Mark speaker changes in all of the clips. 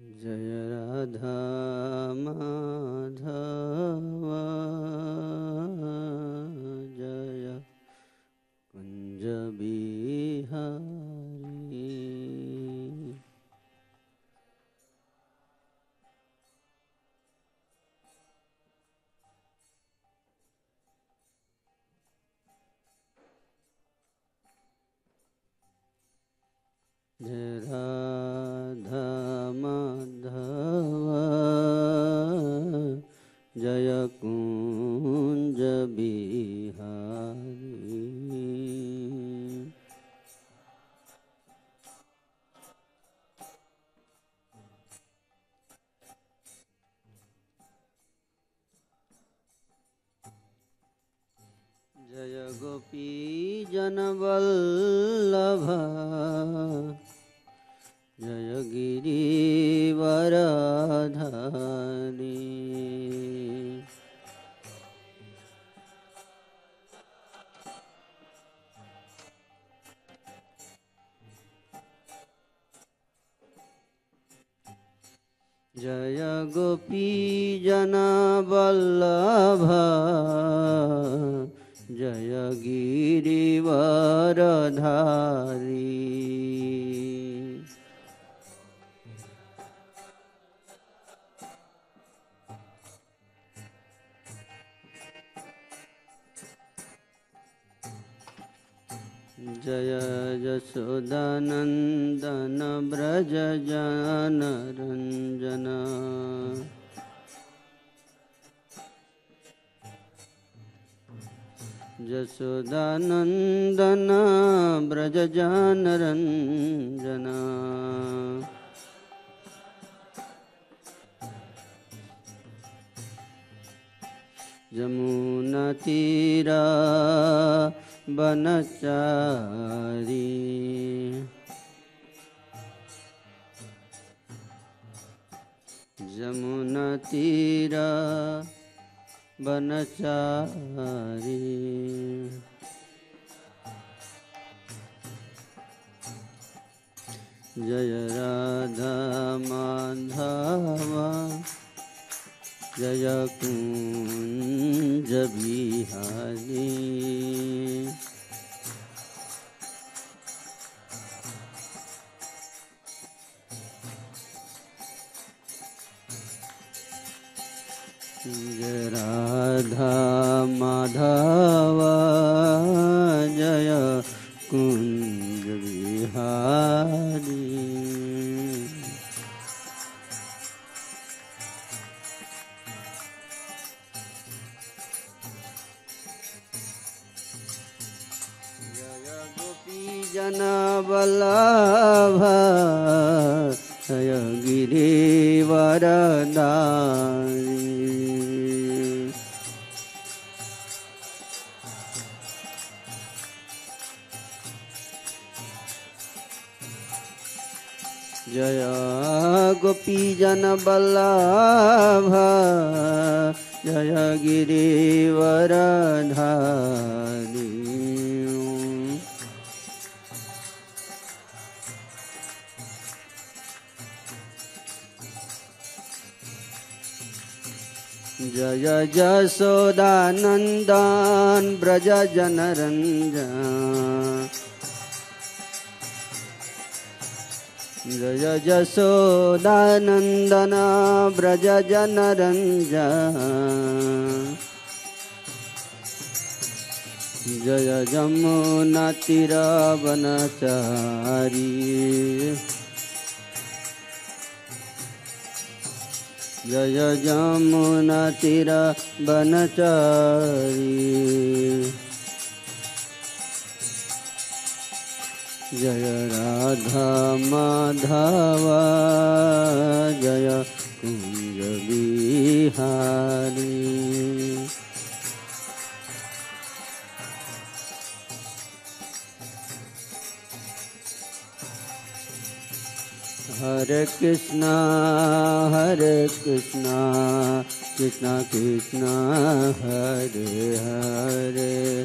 Speaker 1: जय राधा माधव। व्रज जानरञ्जन यशोदानन्दन व्रज जानरञ्जन बनचारी यमुनतीरा बनचारी। जय राधा माधवा जय कुञ्ज बिहारी। राधा माधव जय कुञ्ज बिहारी। जय गोपी जनवल्लभ जय गिरिवरदारी जय गोपी जनवल्लभ जय गिरिवरधारी जय जशोदानन्दन व्रज जनरञ्जन जय जशोदानन्दन व्रज जनरञ्जन जय जमुनातिरवनचारी जय जमुनातिर जय राधा माधव जय कुञ्ज हरे कृष्णा हरे कृष्णा कृष्णा कृष्णा हरे हरे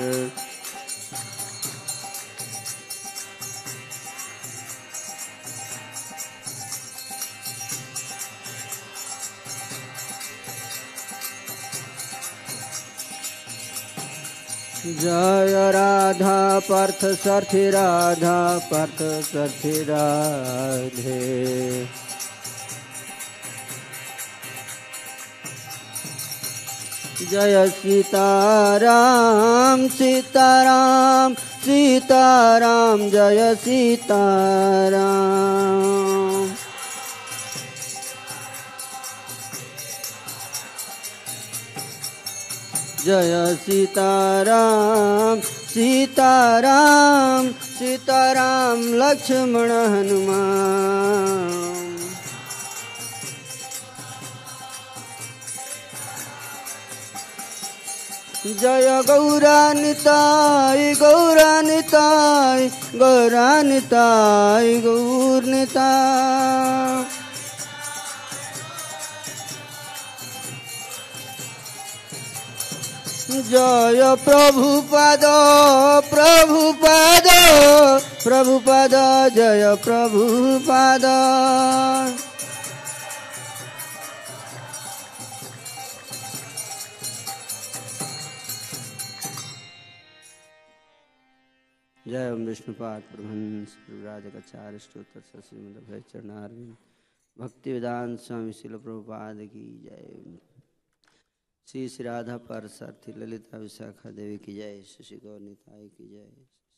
Speaker 1: जय राधा पार्थ सर्थि राधा पार्थ सर्थि राधे। जय सीताराम सीताराम सीताराम जय सीताराम जय सीताराम सीताराम सीताराम लक्ष्मण हनुमान। जय गौरानिताय गौरानिताय गौरानिताय गौरनिताय। जय प्रभु पद प्रभु पद प्रभु पद, जय प्रभु पद। जय ओम विष्णुपाद प्रभंस प्रभुराजकाचार्य स्त्रोत्र श्रीमद भय चरणार भक्ति विदान स्वामी शिल प्रभुपाद की जय। श्री श्री राधा पार्षदी ललिता विशाखा देवी की जय, शशि गौर की जय,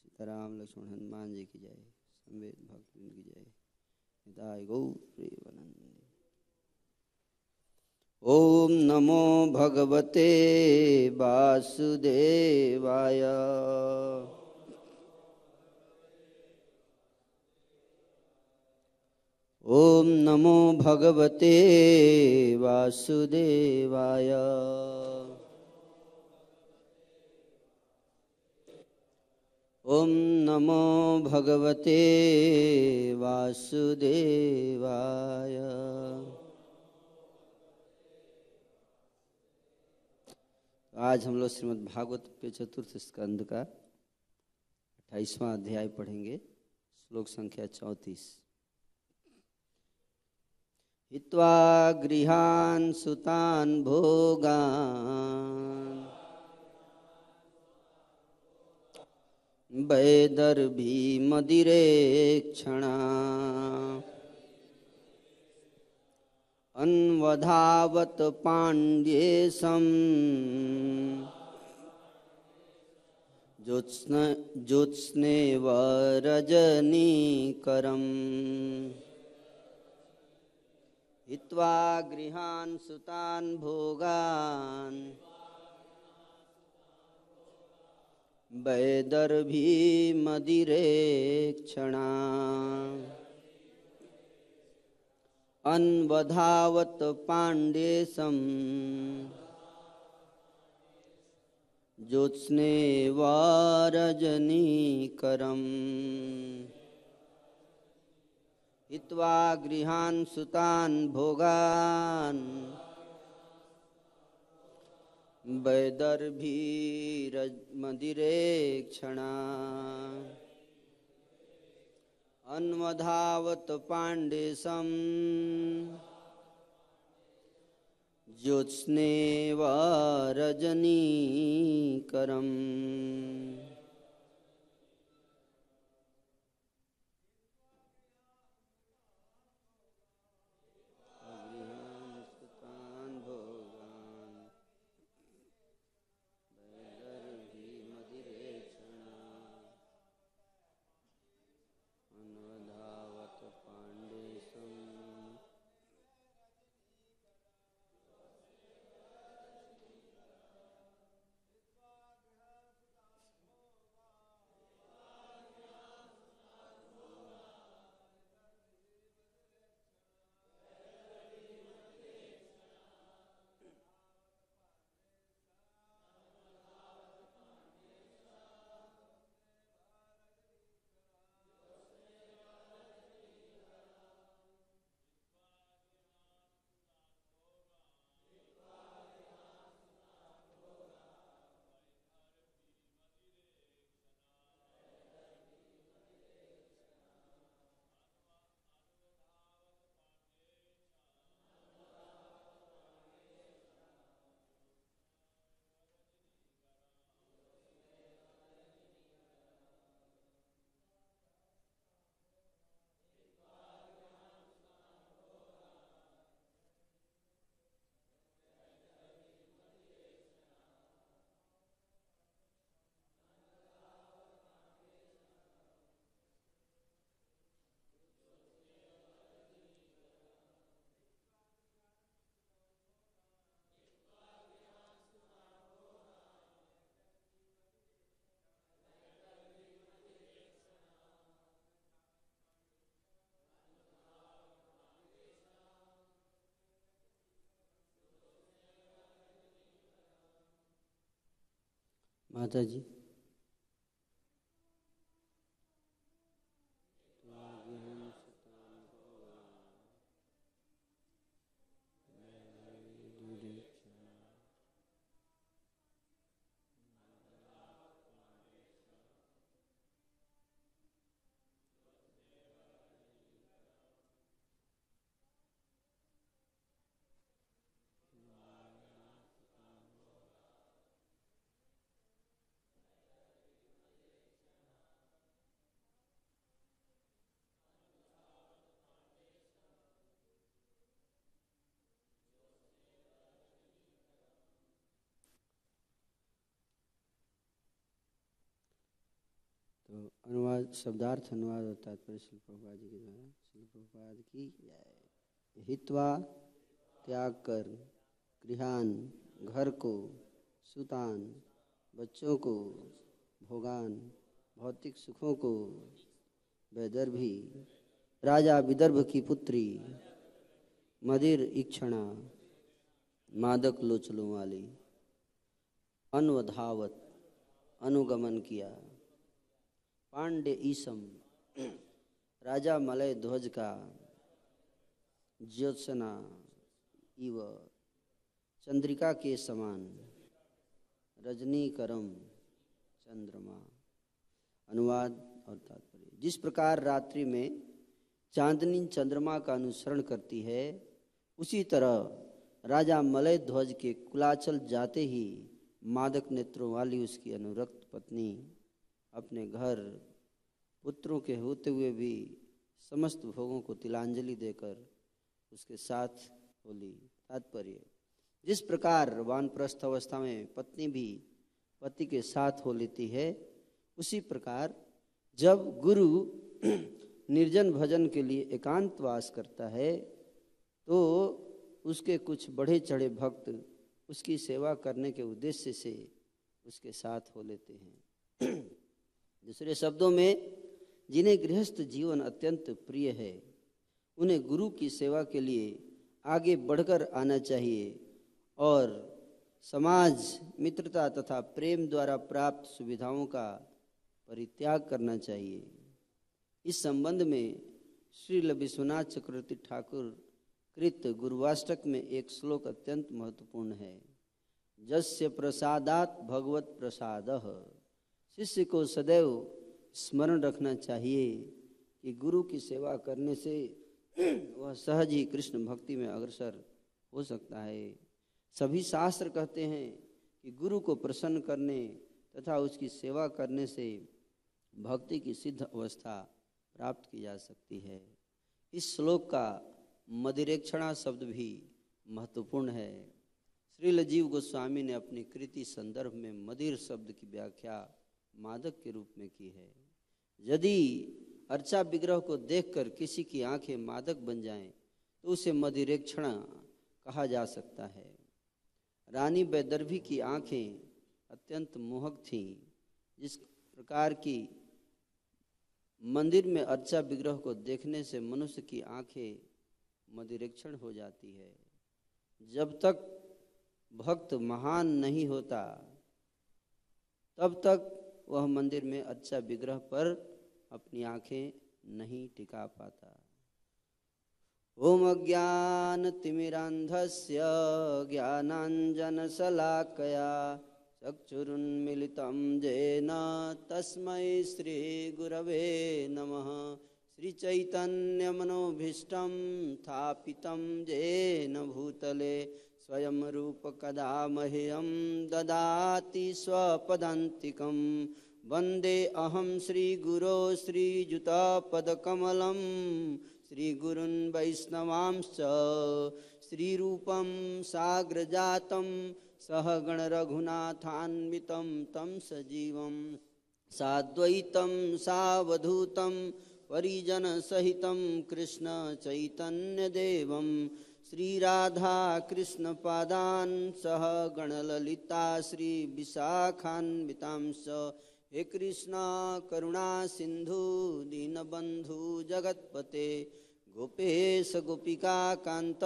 Speaker 1: सीताराम लक्ष्मण हनुमान जी की जय, संवेद भक्त की जय निताय गौरी ओम नमो भगवते वासुदेवाय। ॐ नमो भगवते वासुदेवाय। ॐ नमो भगवते वासुदेवाय। आज हम लोग श्रीमद् भागवत के चतुर्थ स्कंद का अट्ठाईसवां अध्याय पढ़ेंगे, श्लोक संख्या चौंतीस। हित्वा गृहान् सुतान् भोगान्। वैदर्भीमदिरेक्षणा अन्वधावत पाण्ड्येशम्। ज्योत्स्न ज्योत्स्नेव रजनीकरम्। हित्वा गृहान् सुतान् भोगान्। वैदर्भी मदिरे अन्वधावत पाण्डेशम् ज्योत्स्ने वारजनीकरम् हित्वा गृहान् सुतान् भोगान्। वैदर्भीरमदिरे क्षणा अन्वधावत पाण्डेशम् ज्योत्स्नेव रजनीकरम्। माता जी। तो अनुवाद, शब्दार्थ अनुवाद और तात्पर्य शिल प्रभुपाद जी के द्वारा। शिल प्रभुपाद की जय। हित्वा, त्याग कर, गृहान, घर को, सुतान, बच्चों को, भोगान, भौतिक सुखों को, वैदर्भी, राजा विदर्भ की पुत्री, मदिर इक्षणा मादक लोचलों वाली, अनवधावत, अनुगमन किया। पांडे ईसम, राजा मलय ध्वज का ज्योत्सना इव चंद्रिका के समान, रजनीकरम चंद्रमा, अनुवाद और तात्पर्य। जिस प्रकार रात्रि में चांदनी चंद्रमा का अनुसरण करती है, उसी तरह राजा मलय ध्वज के कुलाचल जाते ही मादक नेत्रों वाली उसकी अनुरक्त पत्नी अपने घर पुत्रों के होते हुए भी समस्त भोगों को तिलांजलि देकर उसके साथ होली। तात्पर्य, जिस प्रकार वानप्रस्थ अवस्था में पत्नी भी पति के साथ हो लेती है, उसी प्रकार जब गुरु निर्जन भजन के लिए एकांतवास करता है तो उसके कुछ बढ़े चढ़े भक्त उसकी सेवा करने के उद्देश्य से उसके साथ हो लेते हैं। दूसरे शब्दों में, जिन्हें गृहस्थ जीवन अत्यंत प्रिय है, उन्हें गुरु की सेवा के लिए आगे बढ़कर आना चाहिए और समाज, मित्रता तथा प्रेम द्वारा प्राप्त सुविधाओं का परित्याग करना चाहिए। इस संबंध में श्री विश्वनाथ चक्रवर्ती ठाकुर कृत गुरुवाष्टक में एक श्लोक अत्यंत महत्वपूर्ण है। जस्य प्रसादात भगवत प्रसाद। शिष्य को सदैव स्मरण रखना चाहिए कि गुरु की सेवा करने से वह सहज ही कृष्ण भक्ति में अग्रसर हो सकता है। सभी शास्त्र कहते हैं कि गुरु को प्रसन्न करने तथा उसकी सेवा करने से भक्ति की सिद्ध अवस्था प्राप्त की जा सकती है। इस श्लोक का मदिरेक्षणा शब्द भी महत्वपूर्ण है। श्री जीव गोस्वामी ने अपनी कृति संदर्भ में मदिर शब्द की व्याख्या मादक के रूप में की है। यदि अर्चा विग्रह को देखकर किसी की आँखें मादक बन जाएँ तो उसे मदिरेक्षण कहा जा सकता है। रानी बैदर्भी की आँखें अत्यंत मोहक थीं, जिस प्रकार की मंदिर में अर्चा विग्रह को देखने से मनुष्य की आँखें मदिरेक्षण हो जाती है। जब तक भक्त महान नहीं होता, तब तक वह मंदिर में अच्छा विग्रह पर अपनी आँखें नहीं टिका पाता। ओम ज्ञान तिमिरांधस्य ज्ञानांजनशलाकया चक्षुरुन्मिलितं येन तस्मै श्रीगुरवे नमः। श्रीचैतन्यमनोभीष्टं स्थापितं येन भूतले स्वयं रूपकदा मह्यं ददाति स्वपदान्तिकं। वंदे अहं श्रीगुरो श्रीयुतपदकमलं। श्रीगुरुन् वैष्णवांश्च। श्रीरूपं साग्रजातं सहगणरघुनाथान्वितं तं सजीवं। साद्वैतं सावधूतं परिजनसहितं कृष्णचैतन्यदेवं। श्रीराधाकृष्णपादान् सह गणललिता श्रीविशाखान्वितांश। हे कृष्ण, करुणा सिन्धु, दीनबन्धु जगत्पते। गोपेश, गोपिका कान्त,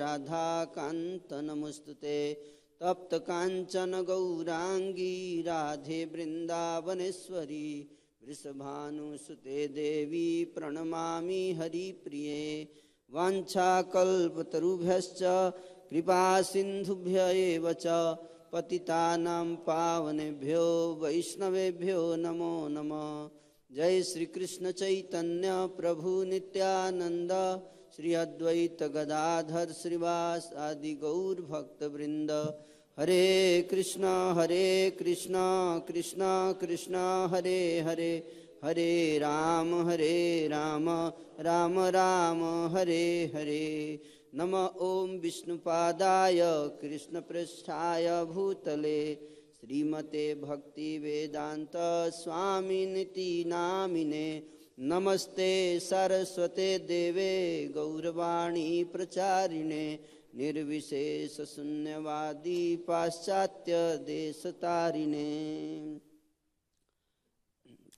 Speaker 1: राधाकान्त नमस्तुते। तप्त काञ्चन गौराङ्गी, राधे वृन्दावनेश्वरी। वृषभानुसुते देवी प्रणमामि हरिप्रिये। वाञ्छाकल्पतरुभ्यश्च कृपासिन्धुभ्य एव च पतितानां पावनेभ्यो वैष्णवेभ्यो नमो नमः। जय श्री कृष्ण चैतन्य प्रभु नित्यानंद श्री अद्वैत गदाधर श्रीवास आदि गौर भक्त वृंद हरे कृष्ण हरे कृष्ण कृष्ण कृष्ण, हरे हरे। हरे राम हरे राम राम राम, हरे हरे। नम ओम विष्णुपादाय कृष्णपृष्ठाय भूतले। श्रीमते भक्ति वेदांत स्वामी नीति नामिने। नमस्ते सरस्वते देवे गौरवाणी प्रचारिणे। निर्विशेष शून्यवादी पाश्चात्य देश तारिणे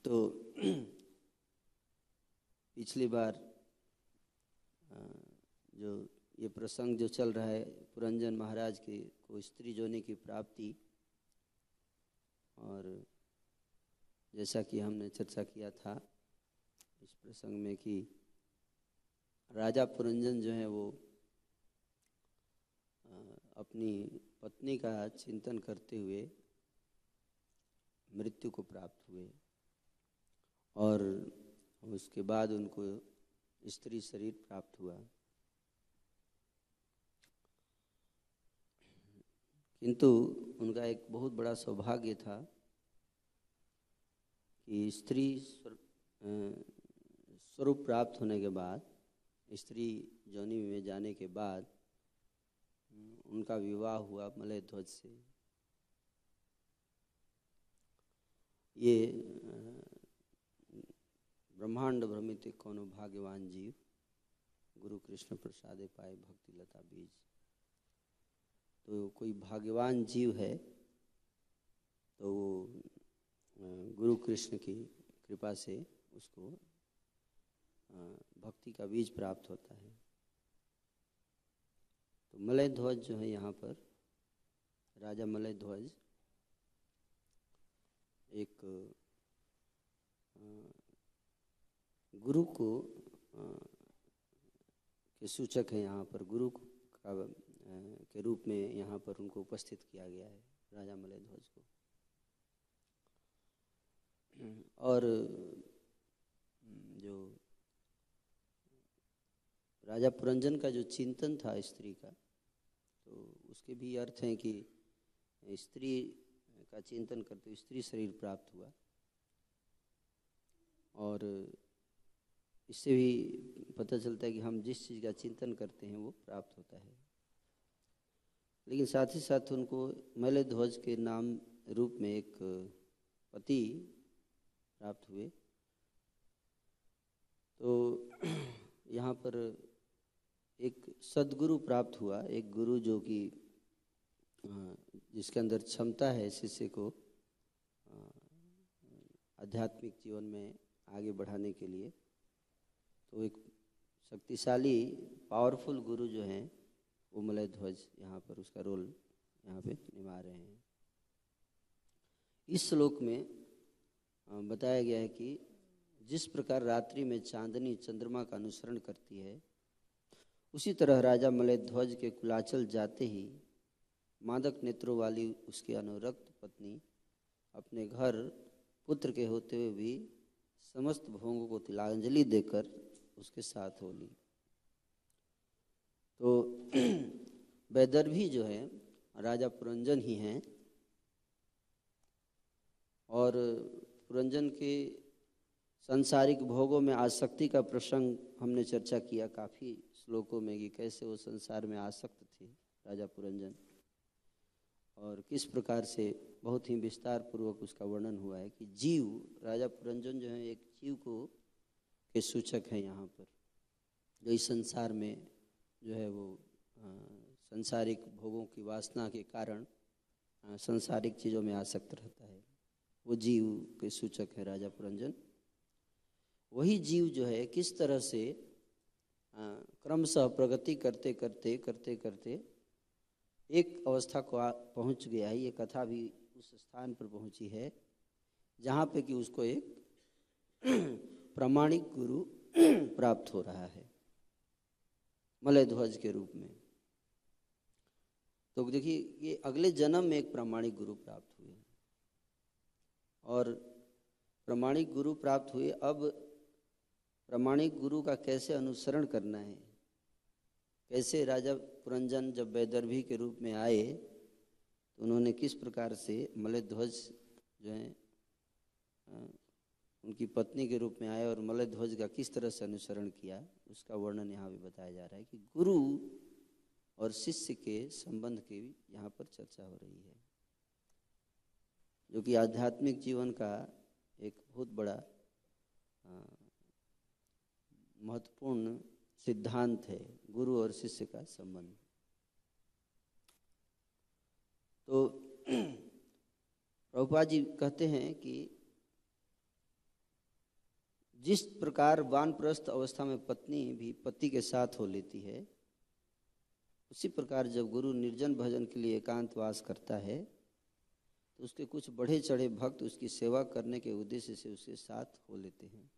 Speaker 1: तो पिछली बार जो ये प्रसंग जो चल रहा है, पुरंजन महाराज के, को स्त्री जोने की प्राप्ति और जैसा कि हमने चर्चा किया था इस प्रसंग में कि राजा पुरंजन जो है वो अपनी पत्नी का चिंतन करते हुए मृत्यु को प्राप्त हुए। और उसके बाद उनको स्त्री शरीर प्राप्त हुआ। किंतु उनका एक बहुत बड़ा सौभाग्य था कि स्त्री स्वरूप प्राप्त होने के बाद, स्त्री जोनी में जाने के बाद, उनका विवाह हुआ मलय ध्वज से। ये ब्रह्मांड भ्रमित कौन भाग्यवान जीव गुरु कृष्ण प्रसादे पाए भक्ति लता बीज। तो कोई भाग्यवान जीव है तो वो गुरु कृष्ण की कृपा से उसको भक्ति का बीज प्राप्त होता है। तो मलय ध्वज जो है यहाँ पर, राजा मलय ध्वज एक गुरु को के सूचक है यहाँ पर, गुरु का, के रूप में यहाँ पर उनको उपस्थित किया गया है, राजा मलय ध्वज को। और, जो राजा पुरंजन का जो चिंतन था स्त्री का तो उसके भी अर्थ हैं कि स्त्री का चिंतन करते स्त्री शरीर प्राप्त हुआ। और इससे भी पता चलता है कि हम जिस चीज़ का चिंतन करते हैं वो प्राप्त होता है। लेकिन साथ ही साथ उनको मल ध्वज के नाम रूप में एक पति प्राप्त हुए। तो यहाँ पर एक सदगुरु प्राप्त हुआ, एक गुरु जो कि जिसके अंदर क्षमता है शिष्य को आध्यात्मिक जीवन में आगे बढ़ाने के लिए। तो एक शक्तिशाली पावरफुल गुरु जो हैं, वो मलय ध्वज यहाँ पर उसका रोल यहाँ पे निभा रहे हैं। इस श्लोक में बताया गया है कि जिस प्रकार रात्रि में चांदनी चंद्रमा का अनुसरण करती है, उसी तरह राजा मलय ध्वज के कुलाचल जाते ही मादक नेत्रों वाली उसकी अनुरक्त पत्नी अपने घर पुत्र के होते हुए भी समस्त भोंगों को तिलांजलि देकर उसके साथ हो ली तो वैदर्भी जो है, राजा पुरंजन ही हैं। और पुरंजन के संसारिक भोगों में आसक्ति का प्रसंग हमने चर्चा किया काफ़ी श्लोकों में कि कैसे वो संसार में आसक्त थे राजा पुरंजन। और किस प्रकार से बहुत ही विस्तार पूर्वक उसका वर्णन हुआ है कि जीव, राजा पुरंजन जो है, एक जीव को के सूचक है यहाँ पर, जो इस संसार में जो है वो संसारिक भोगों की वासना के कारण संसारिक चीज़ों में आसक्त रहता है। वो जीव के सूचक है राजा पुरंजन। वही जीव जो है किस तरह से क्रमशः प्रगति करते करते करते करते एक अवस्था को पहुँच गया है। ये कथा भी उस स्थान पर पहुँची है, जहाँ पे कि उसको एक प्रामाणिक गुरु प्राप्त हो रहा है। मलय ध्वज के रूप में। तो देखिए, ये अगले जन्म में एक प्रामाणिक गुरु प्राप्त हुए और प्रामाणिक गुरु प्राप्त हुए, अब प्रामाणिक गुरु का कैसे अनुसरण करना है? कैसे राजा पुरंजन जब वैदर्भी के रूप में आए तो उन्होंने किस प्रकार से मलय ध्वज जो है उनकी पत्नी के रूप में आए और मलय ध्वज का किस तरह से अनुसरण किया, उसका वर्णन यहाँ भी बताया जा रहा है कि गुरु और शिष्य के संबंध की यहाँ पर चर्चा हो रही है, जो कि आध्यात्मिक जीवन का एक बहुत बड़ा महत्वपूर्ण सिद्धांत है गुरु और शिष्य का संबंध। तो प्रभुपा जी कहते हैं कि जिस प्रकार वानप्रस्थ अवस्था में पत्नी भी पति के साथ हो लेती है, उसी प्रकार जब गुरु निर्जन भजन के लिए एकांतवास करता है तो उसके कुछ बढ़े चढ़े भक्त उसकी सेवा करने के उद्देश्य से उसके साथ हो लेते हैं।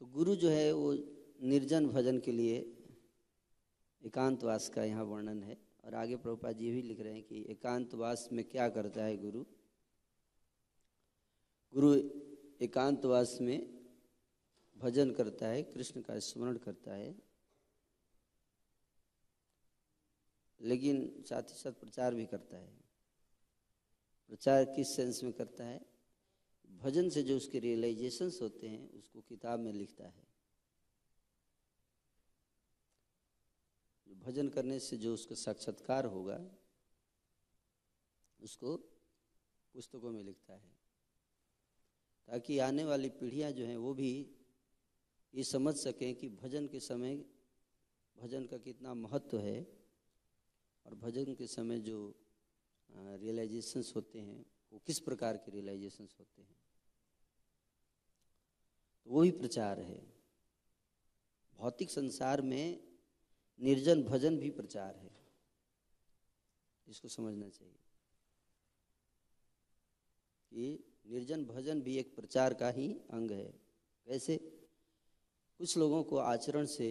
Speaker 1: तो गुरु जो है वो निर्जन भजन के लिए एकांतवास का यहाँ वर्णन है और आगे प्रभुपा जी भी लिख रहे हैं कि एकांतवास में क्या करता है गुरु? गुरु एकांतवास में भजन करता है, कृष्ण का स्मरण करता है। लेकिन साथ ही साथ प्रचार भी करता है। प्रचार किस सेंस में करता है? भजन से जो उसके रियलाइजेशंस होते हैं, उसको किताब में लिखता है। भजन करने से जो उसका साक्षात्कार होगा, उसको पुस्तकों में लिखता है। ताकि आने वाली पीढ़ियाँ जो हैं वो भी ये समझ सकें कि भजन के समय, भजन का कितना महत्व है और भजन के समय जो रियलाइजेशंस होते हैं, वो किस प्रकार के रियलाइजेशंस होते हैं। तो वो भी प्रचार है। भौतिक संसार में निर्जन भजन भी प्रचार है। इसको समझना चाहिए। कि निर्जन भजन भी एक प्रचार का ही अंग है। कैसे? कुछ लोगों को आचरण से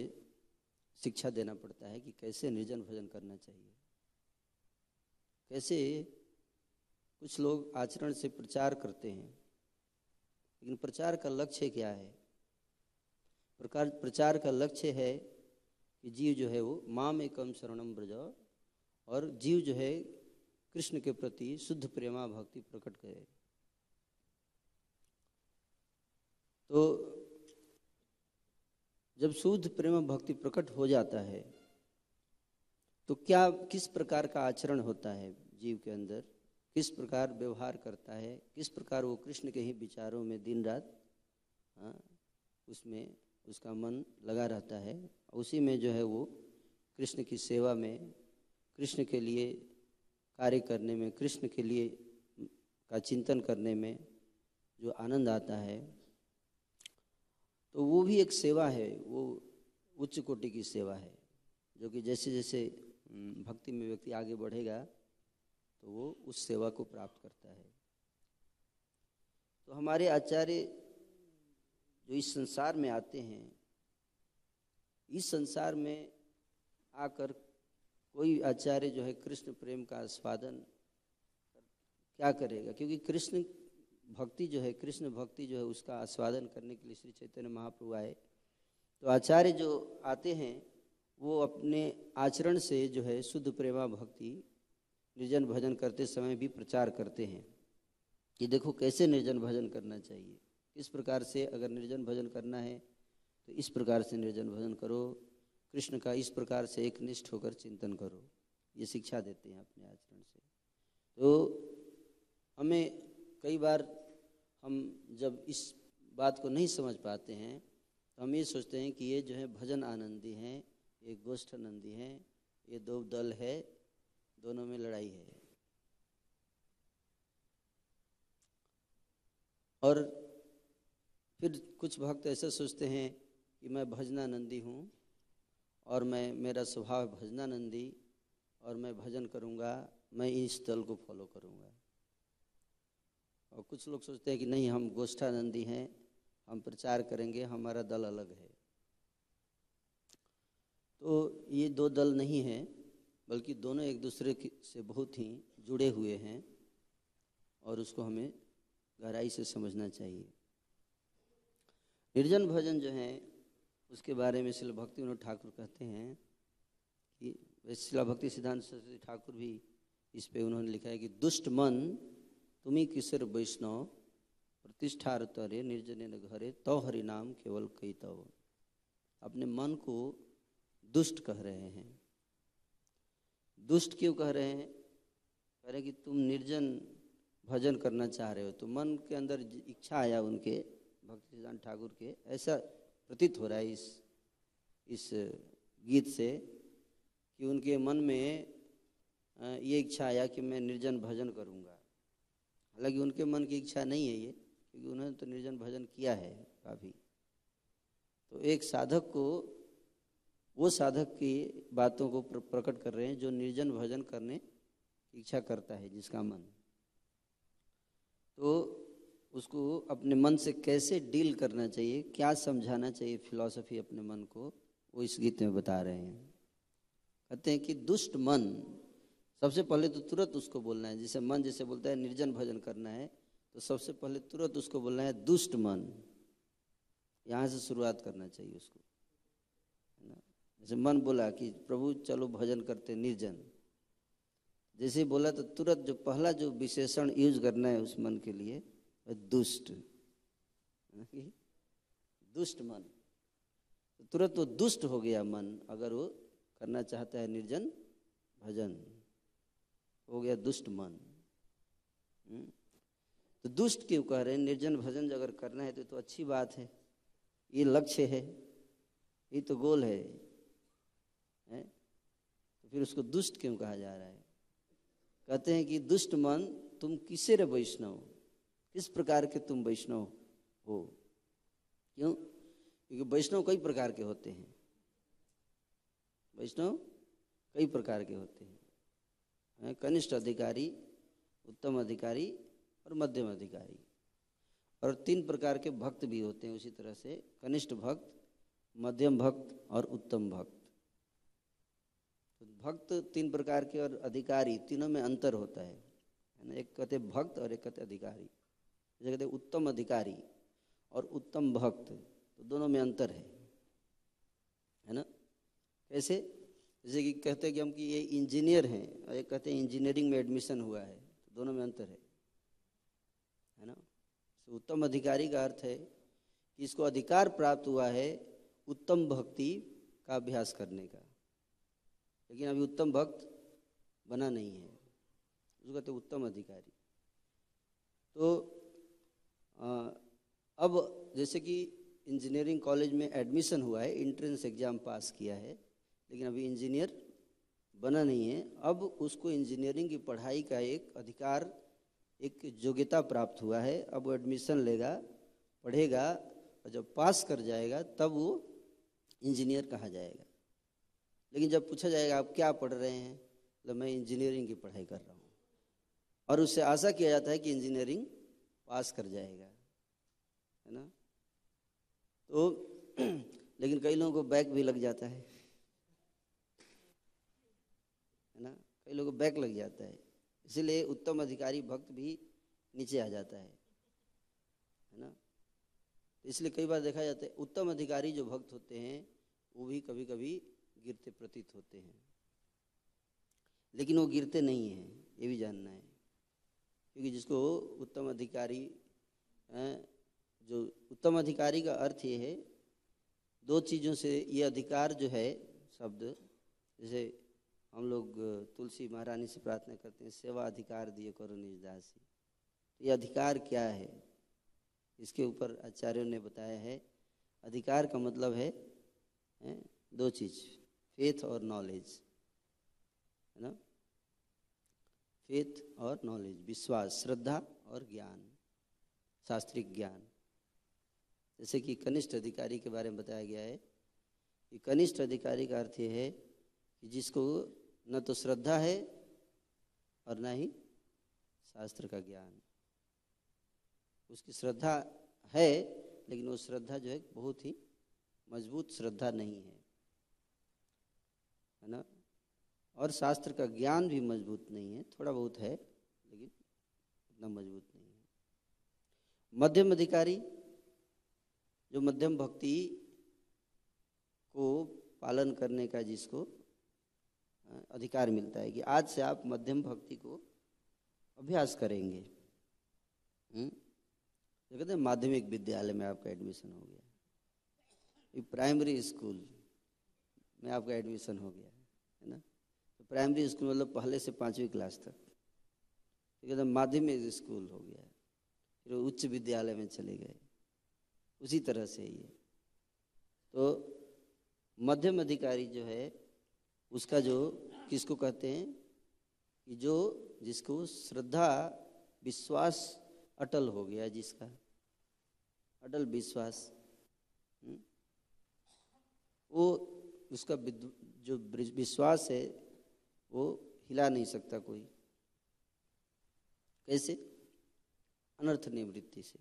Speaker 1: शिक्षा देना पड़ता है कि कैसे निर्जन भजन करना चाहिए। कैसे कुछ लोग आचरण से प्रचार करते हैं, लेकिन प्रचार का लक्ष्य क्या है? प्रकार, प्रचार का लक्ष्य है कि जीव जो है वो माँ में कम शरणम ब्रज, और जीव जो है कृष्ण के प्रति शुद्ध प्रेमा भक्ति प्रकट करे। तो जब शुद्ध प्रेम भक्ति प्रकट हो जाता है तो क्या, किस प्रकार का आचरण होता है जीव के अंदर? किस प्रकार व्यवहार करता है? किस प्रकार वो कृष्ण के ही विचारों में दिन रात हाँ उसमें उसका मन लगा रहता है? उसी में जो है वो कृष्ण की सेवा में, कृष्ण के लिए कार्य करने में, कृष्ण के लिए का चिंतन करने में जो आनंद आता है तो वो भी एक सेवा है, वो उच्च कोटि की सेवा है, जो कि जैसे जैसे भक्ति में व्यक्ति आगे बढ़ेगा तो वो उस सेवा को प्राप्त करता है। तो हमारे आचार्य जो इस संसार में आते हैं, इस संसार में आकर कोई आचार्य जो है कृष्ण प्रेम का आस्वादन क्या करेगा? क्योंकि कृष्ण भक्ति जो है, कृष्ण भक्ति जो है, उसका आस्वादन करने के लिए श्री चैतन्य महाप्रभु आए। तो आचार्य जो आते हैं, वो अपने आचरण से जो है, शुद्ध प्रेमा भक्ति, निर्जन भजन करते समय भी प्रचार करते हैं। कि देखो कैसे निर्जन भजन करना चाहिए। किस प्रकार से अगर निर्जन भजन करना है तो इस प्रकार से निर्जन भजन करो। कृष्ण का इस प्रकार से एक निष्ठ होकर चिंतन करो। ये शिक्षा देते हैं अपने आचरण से। तो हमें कई बार हम जब इस बात को नहीं समझ पाते हैं तो हम ये सोचते हैं कि ये जो है भजन आनंदी हैं, ये गोष्ठ आनंदी हैं, ये दो दल है, दोनों में लड़ाई है। और फिर कुछ भक्त ऐसा सोचते हैं कि मैं भजनानंदी हूँ, और मैं, मेरा स्वभाव भजनानंदी, और मैं भजन करूँगा, मैं इस दल को फॉलो करूँगा। और कुछ लोग सोचते हैं कि नहीं, हम गोष्ठानंदी हैं, हम प्रचार करेंगे, हमारा दल अलग है। तो ये दो दल नहीं हैं, बल्कि दोनों एक दूसरे से बहुत ही जुड़े हुए हैं और उसको हमें गहराई से समझना चाहिए। निर्जन भजन जो है, उसके बारे में शिला भक्ति विनोद ठाकुर कहते हैं कि शिला भक्ति सिद्धांत सरस्वती ठाकुर भी इस पे उन्होंने लिखा है कि दुष्ट मन तुम्हें किसर वैष्णव प्रतिष्ठा तरे निर्जन घरे तो हरि नाम केवल कई तव अपने मन को दुष्ट कह रहे हैं। दुष्ट क्यों कह रहे हैं? कह रहे कि तुम निर्जन भजन करना चाह रहे हो। तो मन के अंदर इच्छा आया उनके, भक्ति सिद्धांत ठाकुर के, ऐसा प्रतीत हो रहा है इस इस गीत से कि उनके मन में ये इच्छा आया कि मैं निर्जन भजन करूँगा। हालाँकि उनके मन की इच्छा नहीं है ये, क्योंकि उन्होंने तो निर्जन भजन किया है काफ़ी। तो एक साधक को, वो साधक की बातों को प्रकट कर रहे हैं जो निर्जन भजन करने की इच्छा करता है, जिसका मन। तो उसको अपने मन से कैसे डील करना चाहिए, क्या समझाना चाहिए फिलॉसफी अपने मन को, वो इस गीत में बता रहे हैं। कहते हैं कि दुष्ट मन सबसे पहले तो तुरंत उसको बोलना है। जैसे मन जैसे बोलता है, निर्जन भजन करना है तो सबसे पहले तुरंत उसको बोलना है, दुष्ट मन। यहाँ से शुरुआत करना चाहिए उसको। है ना? जैसे मन बोला कि, प्रभु, चलो भजन करते निर्जन। जैसे बोला तो तुरंत जो पहला जो विशेषण यूज़ करना है उस मन के लिए दुष्ट। दुष्ट मन। तो तुरंत वो दुष्ट हो गया मन, अगर वो करना चाहता है निर्जन भजन। हो गया दुष्ट मन। हम्म? तो दुष्ट क्यों कह रहे हैं? निर्जन भजन अगर करना है तो, तो अच्छी बात है। ये लक्ष्य है। ये तो गोल है, है? तो फिर उसको दुष्ट क्यों कहा जा रहा है? कहते हैं कि दुष्ट मन तुम किसे रे वैष्णव? किस प्रकार के तुम वैष्णव हो? क्यों? क्योंकि वैष्णव कई प्रकार के होते हैं। वैष्णव कई प्रकार के होते हैं। कनिष्ठ अधिकारी, उत्तम अधिकारी और मध्यम अधिकारी। और तीन प्रकार के भक्त भी होते हैं उसी तरह से, कनिष्ठ भक्त, मध्यम भक्त और उत्तम भक्त। तो भक्त तीन प्रकार के और अधिकारी, तीनों में अंतर होता है। ना? एक कहते भक्त और एक कहते अधिकारी। जैसे कहते उत्तम अधिकारी और उत्तम भक्त तो दोनों में अंतर है। है ना? कैसे? जैसे कि कहते हैं कि हम कि ये इंजीनियर हैं और एक कहते हैं इंजीनियरिंग में एडमिशन हुआ है तो दोनों में अंतर है। है ना? तो उत्तम अधिकारी का अर्थ है कि इसको अधिकार प्राप्त हुआ है उत्तम भक्ति का अभ्यास करने का। लेकिन अभी उत्तम भक्त बना नहीं है। उसको कहते उत्तम अधिकारी। तो आ, अब जैसे कि इंजीनियरिंग कॉलेज में एडमिशन हुआ है इंट्रेंस एग्ज़ाम पास किया है लेकिन अभी इंजीनियर बना नहीं है। अब उसको इंजीनियरिंग की पढ़ाई का एक अधिकार, एक योग्यता प्राप्त हुआ है। अब वो एडमिशन लेगा, पढ़ेगा और जब पास कर जाएगा, तब वो इंजीनियर कहा जाएगा। लेकिन जब पूछा जाएगा, आप क्या पढ़ रहे हैं? तो मैं इंजीनियरिंग की पढ़ाई कर रहा हूँ। और उससे आशा किया जाता है कि इंजीनियरिंग पास कर जाएगा, है ना? तो लेकिन कई लोगों को बैक भी लग जाता है है ना कई लोगों बैक लग जाता है। इसलिए उत्तम अधिकारी भक्त भी नीचे आ जाता है है ना? इसलिए कई बार देखा जाता है, उत्तम अधिकारी जो भक्त होते हैं, वो भी कभी कभी गिरते प्रतीत होते हैं। लेकिन वो गिरते नहीं हैं, ये भी जानना है। क्योंकि जिसको उत्तम अधिकारी जो उत्तम अधिकारी का अर्थ ये है, दो चीज़ों से ये अधिकार जो है, शब्द, जैसे हम लोग तुलसी महारानी से प्रार्थना करते हैं सेवा अधिकार दिए करो निज दासी। तो ये अधिकार क्या है? इसके ऊपर आचार्यों ने बताया है। अधिकार का मतलब है, है दो चीज़ फेथ और नॉलेज है ना? फेथ और नॉलेज विश्वास श्रद्धा और ज्ञान शास्त्रिक ज्ञान। जैसे कि कनिष्ठ अधिकारी के बारे में बताया गया है कि कनिष्ठ अधिकारी का अर्थ यह है कि जिसको न तो श्रद्धा है और न ही शास्त्र का ज्ञान। उसकी श्रद्धा है, लेकिन वो श्रद्धा जो है बहुत ही मज़बूत श्रद्धा नहीं है है ना? और शास्त्र का ज्ञान भी मज़बूत नहीं है, थोड़ा बहुत है, लेकिन उतना मज़बूत नहीं है। मध्यम अधिकारी, जो मध्यम भक्ति को पालन करने का, जिसको अधिकार मिलता है कि आज से आप मध्यम भक्ति को अभ्यास करेंगे। हम्म? तो कहते हैं माध्यमिक विद्यालय में आपका एडमिशन हो गया। प्राइमरी स्कूल में आपका एडमिशन हो गया, है ना? तो प्राइमरी स्कूल मतलब पहले से पाँचवीं क्लास तक। ठीक है माध्यमिक स्कूल हो गया। फिर उच्च विद्यालय में चले गए। उसी तरह से ये। तो मध्यम अधिकारी जो है उसका जो किसको कहते हैं? कि जो जिसको श्रद्धा विश्वास अटल हो गया जिसका। अटल विश्वास। हम्म, वो उसका जो विश्वास है वो हिला नहीं सकता कोई। कैसे? अनर्थ निवृत्ति से।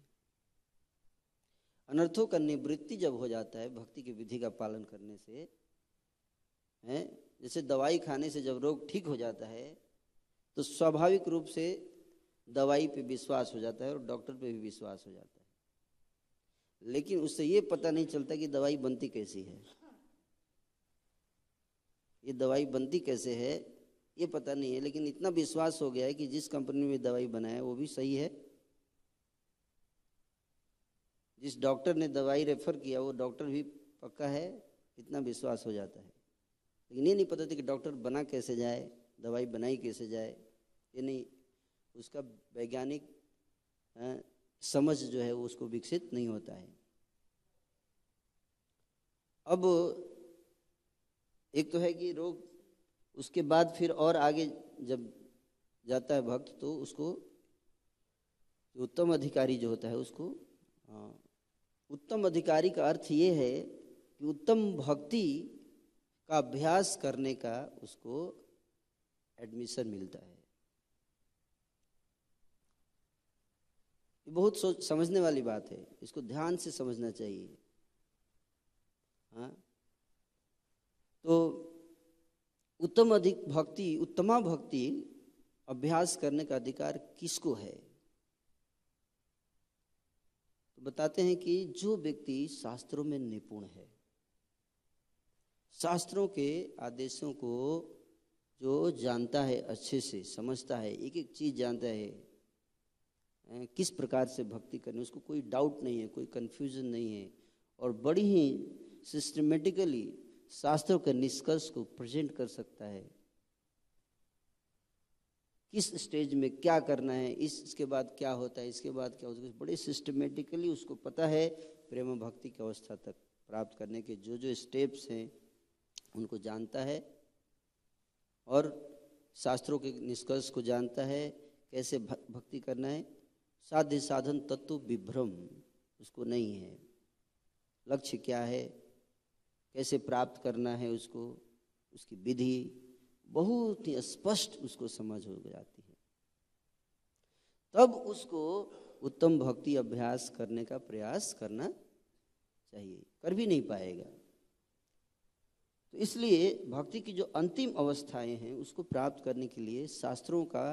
Speaker 1: अनर्थों का निवृत्ति जब हो जाता है भक्ति की विधि का पालन करने से है? जैसे दवाई खाने से जब रोग ठीक हो जाता है तो स्वाभाविक रूप से दवाई पे विश्वास हो जाता है और डॉक्टर पे भी विश्वास हो जाता है। लेकिन उससे ये पता नहीं चलता कि दवाई बनती कैसी है। ये दवाई बनती कैसे है, ये पता नहीं है, लेकिन इतना विश्वास हो गया है कि जिस कंपनी में दवाई बनाया, वो भी सही है। जिस डॉक्टर ने दवाई रेफर किया, वो डॉक्टर भी पक्का है, इतना विश्वास हो जाता है। लेकिन ये नहीं पता था कि डॉक्टर बना कैसे जाए दवाई बनाई कैसे जाए ये नहीं। उसका वैज्ञानिक समझ जो है उसको विकसित नहीं होता है। अब एक तो है कि रोग उसके बाद फिर और आगे जब जाता है भक्त तो उसको उत्तम अधिकारी जो होता है उसको हाँ, उत्तम अधिकारी का अर्थ ये है कि उत्तम भक्ति का अभ्यास करने का उसको एडमिशन मिलता है। ये बहुत सोच समझने वाली बात है। इसको ध्यान से समझना चाहिए। हाँ? तो उत्तम अधिक भक्ति, उत्तमा भक्ति अभ्यास करने का अधिकार किसको है? तो बताते हैं कि जो व्यक्ति शास्त्रों में निपुण है शास्त्रों के आदेशों को जो जानता है, अच्छे से समझता है एक एक चीज़ जानता है किस प्रकार से भक्ति करनी उसको कोई डाउट नहीं है, कोई कंफ्यूजन नहीं है, और बड़ी ही सिस्टमेटिकली शास्त्रों के निष्कर्ष को प्रेजेंट कर सकता है। किस स्टेज में क्या करना है, इस, इसके बाद क्या होता है, इसके बाद क्या होता है, बड़े सिस्टमेटिकली उसको पता है, प्रेम भक्ति की अवस्था तक प्राप्त करने के जो जो स्टेप्स हैं। उनको जानता है और शास्त्रों के निष्कर्ष को जानता है कैसे भक्ति करना है। साध्य साधन तत्व विभ्रम उसको नहीं है। लक्ष्य क्या है? कैसे प्राप्त करना है उसको? उसकी विधि बहुत ही स्पष्ट उसको समझ हो जाती है। तब उसको उत्तम भक्ति अभ्यास करने का प्रयास करना चाहिए। कर भी नहीं पाएगा। इसलिए भक्ति की जो अंतिम अवस्थाएँ हैं, उसको प्राप्त करने के लिए शास्त्रों का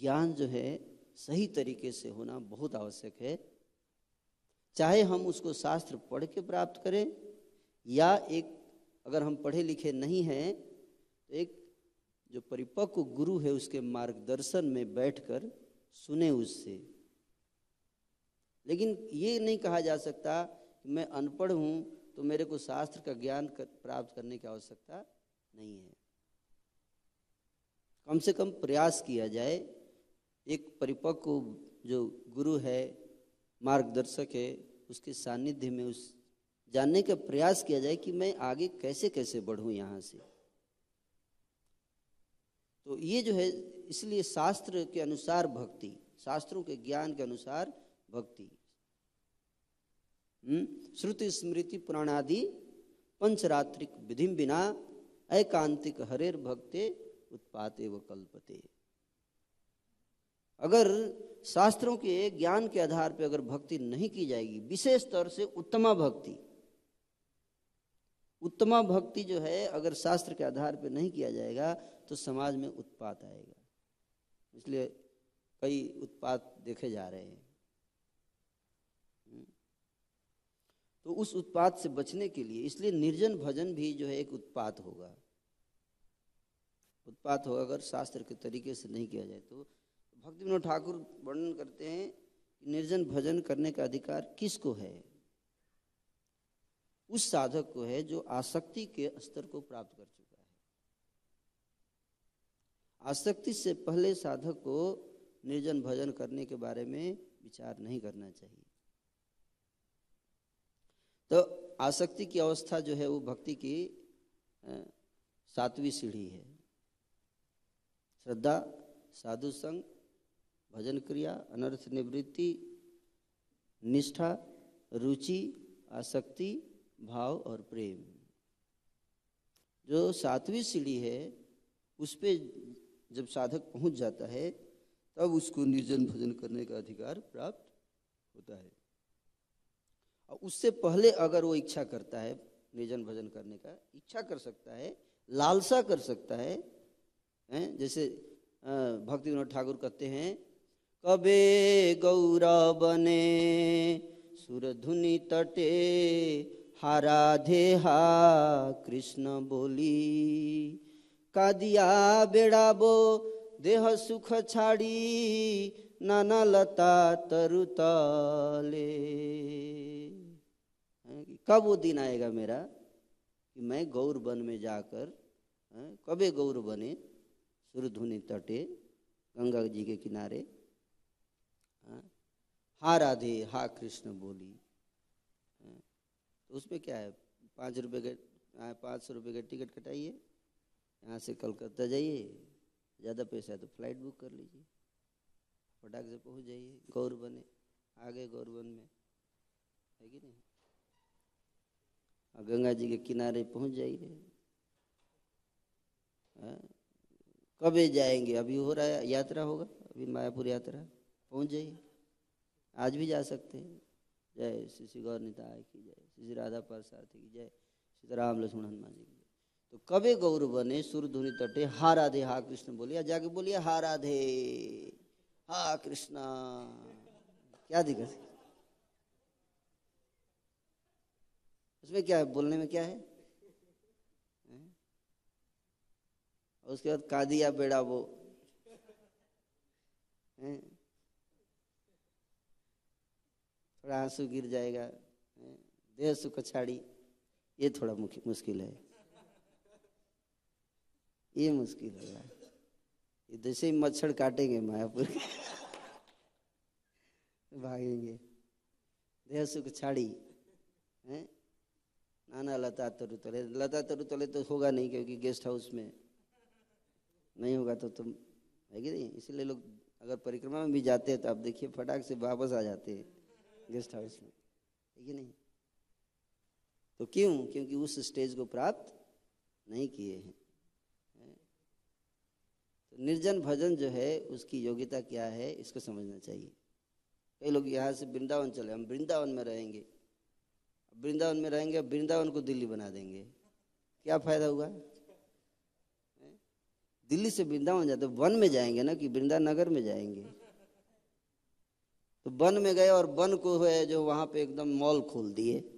Speaker 1: ज्ञान जो है, सही तरीके से होना बहुत आवश्यक है। चाहे हम उसको शास्त्र पढ़ के प्राप्त करें, या एक अगर हम पढ़े लिखे नहीं हैं तो एक जो परिपक्व गुरु है, उसके मार्गदर्शन में बैठकर सुने उससे। लेकिन ये नहीं कहा जा सकता कि मैं अनपढ़ हूँ तो मेरे को शास्त्र का ज्ञान कर, प्राप्त करने की आवश्यकता नहीं है। कम से कम प्रयास किया जाए। एक परिपक्व जो गुरु है मार्गदर्शक है उसके सानिध्य में उस जानने का प्रयास किया जाए कि मैं आगे कैसे कैसे बढ़ूं यहाँ से। तो ये जो है इसलिए शास्त्र के अनुसार भक्ति शास्त्रों के ज्ञान के अनुसार भक्ति? श्रुति स्मृति पुराणादि पंचरात्रिक विधि बिना एकांतिक हरेर भक्ते उत्पाते व कल्पते। अगर शास्त्रों के ज्ञान के आधार पर अगर भक्ति नहीं की जाएगी, विशेष तौर से उत्तमा भक्ति। उत्तमा भक्ति जो है, अगर शास्त्र के आधार पर नहीं किया जाएगा तो समाज में उत्पात आएगा। इसलिए कई उत्पात देखे जा रहे हैं। तो उस उत्पात से बचने के लिए, इसलिए निर्जन भजन भी जो है एक उत्पात होगा। उत्पात होगा अगर शास्त्र के तरीके से नहीं किया जाए तो। भक्ति विनोद ठाकुर वर्णन करते हैं कि निर्जन भजन करने का अधिकार किसको है? उस साधक को है जो आसक्ति के स्तर को प्राप्त कर चुका है। आसक्ति से पहले साधक को निर्जन भजन करने के बारे में विचार नहीं करना चाहिए। तो आसक्ति की अवस्था जो है वो भक्ति की सातवीं सीढ़ी है। श्रद्धा, साधु संग, भजन क्रिया, अनर्थ निवृत्ति, निष्ठा, रुचि, आसक्ति, भाव और प्रेम। जो सातवीं सीढ़ी है, उस पर जब साधक पहुँच जाता है, तब उसको निर्जन भजन करने का अधिकार प्राप्त होता है। और उससे पहले अगर वो इच्छा करता है निजन भजन करने का, इच्छा कर सकता है, लालसा कर सकता है, हैं, जैसे भक्ति विनोद ठाकुर कहते हैं, कबे गौरा बने, सुरधुनि तटे हाराधे हा कृष्ण बोली, कादिया बेड़ाबो, देह सुख छाड़ी, नाना लता तरुतले कब वो दिन आएगा मेरा कि मैं गौर वन में जाकर कबे गौर बने? सुरधुनि तटे, गंगा जी के किनारे। हा राधे, हा कृष्ण बोली। तो उसमें क्या है? पाँच रुपये का पाँच सौ रुपये का टिकट कटाइए। यहाँ से कलकत्ता जाइए। ज़्यादा पैसा है तो फ़्लाइट बुक कर लीजिए। फटाक से पहुँच जाइए, गौर बने। आगे गौर वन में। है कि नहीं? और गंगा जी के किनारे पहुँच जाइए। हाँ? कब जाएँगे? अभी हो रहा है, यात्रा होगा? अभी मायापुर यात्रा? पहुँच जाइए। आज भी जा सकते हैं। जय श्री श्री गौर की जय। श्री श्री राधा प्रसाद की जय। सीताराम लक्ष्मण हनुमान जी की तो कबे गौर बने, सुर धुनि तटे, हा राधे, हा कृष्ण बोलिए। जाके बोलिए, हा राधे, हा कृष्णा। क्या दिक्कत उसमें क्या है बोलने में क्या है? उसके बाद कादिया बेड़ा वो? थोड़ा आँसू गिर जाएगा? देह सुख छाड़ी ये थोड़ा मुश्किल है। ये मुश्किल होगा ये जैसे ही मच्छर काटेंगे मायापुर भागेंगे। देह सुख छाड़ी है? नाना लता तरु तले लता तरु तले तो होगा नहीं क्योंकि गेस्ट हाउस में नहीं होगा तो तुम, है कि नहीं? इसलिए लोग अगर परिक्रमा में भी जाते हैं तो आप देखिए, फटाक से वापस आ जाते हैं गेस्ट हाउस में। है कि नहीं? तो क्यों? क्योंकि उस स्टेज को प्राप्त नहीं किए हैं? तो निर्जन भजन जो है, उसकी योग्यता क्या है, इसको समझना चाहिए। कई लोग यहाँ से वृंदावन चले, हम वृंदावन में रहेंगे। वृंदावन में रहेंगे, वृंदावन को दिल्ली बना देंगे। क्या फ़ायदा हुआ? दिल्ली से वृंदावन जाते, वन में जाएँगे ना कि वृंदा नगर में जाएँगे। तो वन में गए और वन को है जो वहाँ पे एकदम मॉल खोल दिए।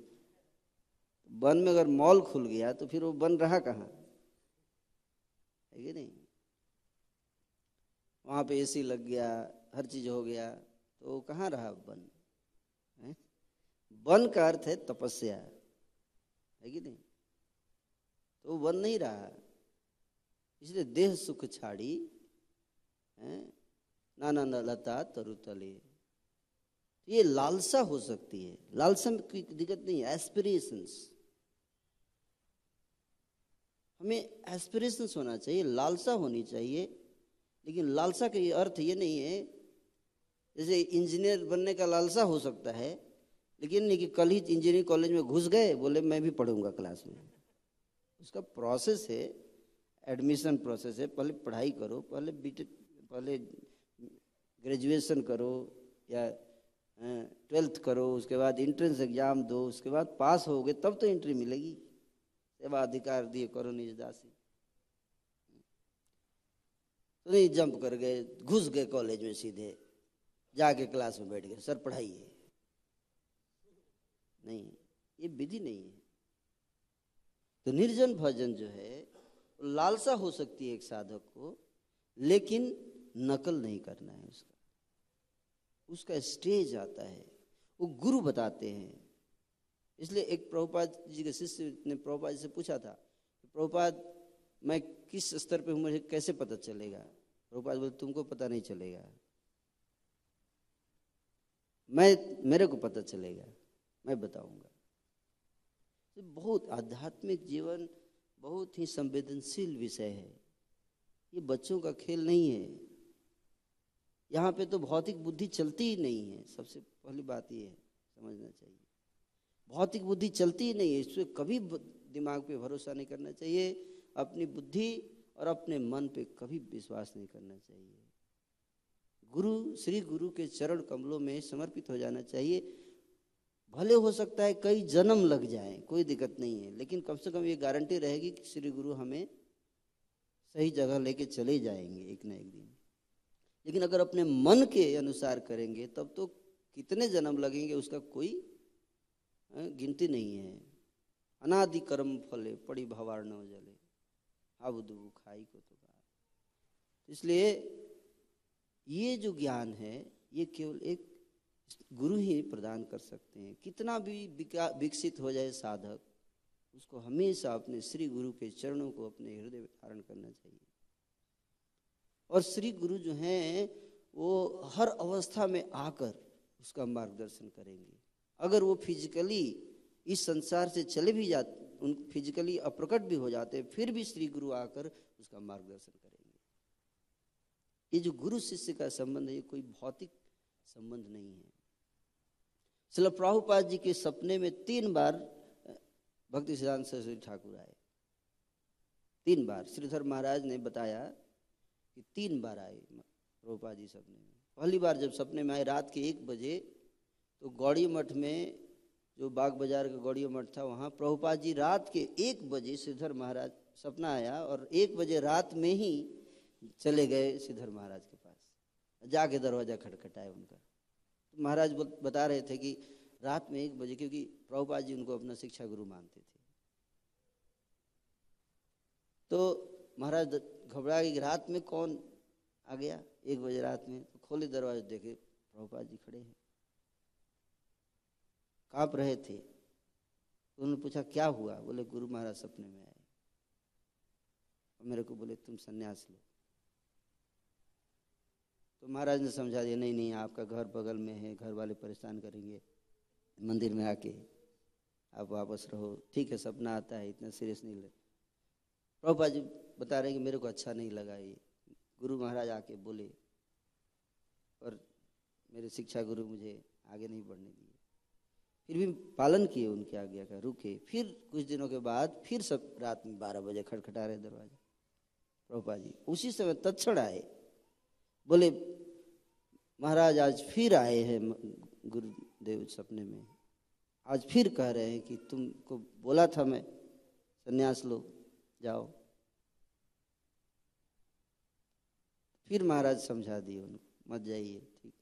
Speaker 1: वन में अगर मॉल खुल गया तो फिर वो वन रहा कहाँ? है कि नहीं? वहाँ पे एसी लग गया, हर चीज़ हो गया तो कहाँ रहा वन? वन का अर्थ है तपस्या। है कि नहीं? तो वन नहीं रहा। इसलिए देह सुख छाड़ी नाना ना लता तरु तले। ये लालसा हो सकती है। लालसा में कोई दिक्कत नहीं है एस्पिरेशंस हमें एस्पिरेशंस होना चाहिए, लालसा होनी चाहिए। लेकिन लालसा का अर्थ ये नहीं है, जैसे इंजीनियर बनने का लालसा हो सकता है। लेकिन नहीं कि कल ही इंजीनियरिंग कॉलेज में घुस गए, बोले, मैं भी पढ़ूँगा क्लास में. उसका प्रोसेस है एडमिशन प्रोसेस है। पहले पढ़ाई करो, पहले बीटेक पहले ग्रेजुएशन करो, या ट्वेल्थ करो, उसके बाद इंट्रेंस एग्ज़ाम दो, उसके बाद पास हो गए, तब तो एंट्री मिलेगी। सेवा अधिकार दिए करो निज दासी। तो नहीं जंप कर गए, घुस गए कॉलेज में सीधे, जाके क्लास में बैठ गए। सर, पढ़ाइए। नहीं, ये विधि नहीं है। तो निर्जन भजन जो है, लालसा हो सकती है एक साधक को, लेकिन नकल नहीं करना है उसका। उसका स्टेज आता है। वो गुरु बताते हैं। इसलिए एक प्रभुपाद जी के शिष्य ने प्रभुपाद जी से पूछा था, प्रभुपाद, मैं किस स्तर पे हूँ? मुझे कैसे पता चलेगा? प्रभुपाद बोले, तुमको पता नहीं चलेगा। मैं, मेरे को पता चलेगा। मैं बताऊँगा। तो बहुत आध्यात्मिक जीवन बहुत ही संवेदनशील विषय है। ये बच्चों का खेल नहीं है। यहाँ पे तो भौतिक बुद्धि चलती ही नहीं है। सबसे पहली बात ये है, समझना चाहिए। भौतिक बुद्धि चलती ही नहीं है इससे कभी दिमाग पे भरोसा नहीं करना चाहिए, अपनी बुद्धि और अपने मन पे कभी विश्वास नहीं करना चाहिए। गुरु, श्री गुरु के चरण कमलों में समर्पित हो जाना चाहिए। भले हो सकता है कई जन्म लग जाए, कोई दिक्कत नहीं है, लेकिन कम से कम ये गारंटी रहेगी कि श्री गुरु हमें सही जगह लेके चले जाएँगे एक ना एक दिन। लेकिन अगर अपने मन के अनुसार करेंगे, तब तो कितने जन्म लगेंगे उसका कोई गिनती नहीं है। अनादि कर्म फले, पड़ी भवार न जले। हाबुदू खाई को तो इसलिए ये जो ज्ञान है, ये केवल एक गुरु ही प्रदान कर सकते हैं। कितना भी विकसित हो जाए साधक, उसको हमेशा अपने श्री गुरु के चरणों को अपने हृदय में धारण करना चाहिए। और श्री गुरु जो हैं, वो हर अवस्था में आकर उसका मार्गदर्शन करेंगे। अगर वो फिजिकली इस संसार से चले भी जाते, उन फिजिकली अप्रकट भी हो जाते हैं फिर भी श्री गुरु आकर उसका मार्गदर्शन करेंगे। ये जो गुरु शिष्य का संबंध है, ये कोई भौतिक संबंध नहीं है। शिल प्रभुपाद जी के सपने में तीन बार भक्ति सिद्धांत सरस्वती ठाकुर आए। तीन बार। श्रीधर महाराज ने बताया कि तीन बार आए प्रभुपाद जी सपने में। पहली बार जब सपने में आए रात के एक बजे तो गौड़ी मठ में जो बाग बाज़ार का गौड़ी मठ था, वहाँ प्रभुपाद जी रात के एक बजे श्रीधर महाराज सपना आया और एक बजे रात में ही चले गए श्रीधर महाराज के पास। जाके दरवाज़ा खटखटाए उनका। महाराज बता रहे थे कि रात में एक बजे, क्योंकि प्रभुपाद जी उनको अपना शिक्षा गुरु मानते थे। तो महाराज घबरा गई रात में कौन आ गया? एक बजे रात में। तो खोले दरवाजे देखे प्रभुपाद जी खड़े हैं। काँप रहे थे। उन्होंने पूछा, क्या हुआ? बोले, गुरु महाराज सपने में आए। और मेरे को बोले, तुम सन्यास लो। तो महाराज ने समझा दिया, नहीं नहीं, आपका घर बगल में है, घर वाले परेशान करेंगे, मंदिर में आके आप वापस रहो। ठीक है, सपना आता है, इतना सीरियस नहीं ले प्रभुपा जी बता रहे हैं कि मेरे को अच्छा नहीं लगा ये। गुरु महाराज आके बोले, और मेरे शिक्षा गुरु मुझे आगे नहीं बढ़ने दिए। फिर भी पालन किए उनके आज्ञा का, रुके। फिर कुछ दिनों के बाद फिर सब रात में बारह बजे खटखटा रहे दरवाज़ा। प्रभुपा जी उसी समय तत्ण आए। बोले, महाराज, आज फिर आए हैं गुरुदेव सपने में। आज फिर कह रहे हैं कि तुमको बोला था मैं, सन्यास लो, जाओ। फिर महाराज समझा दिए उनको, मत जाइए, ठीक।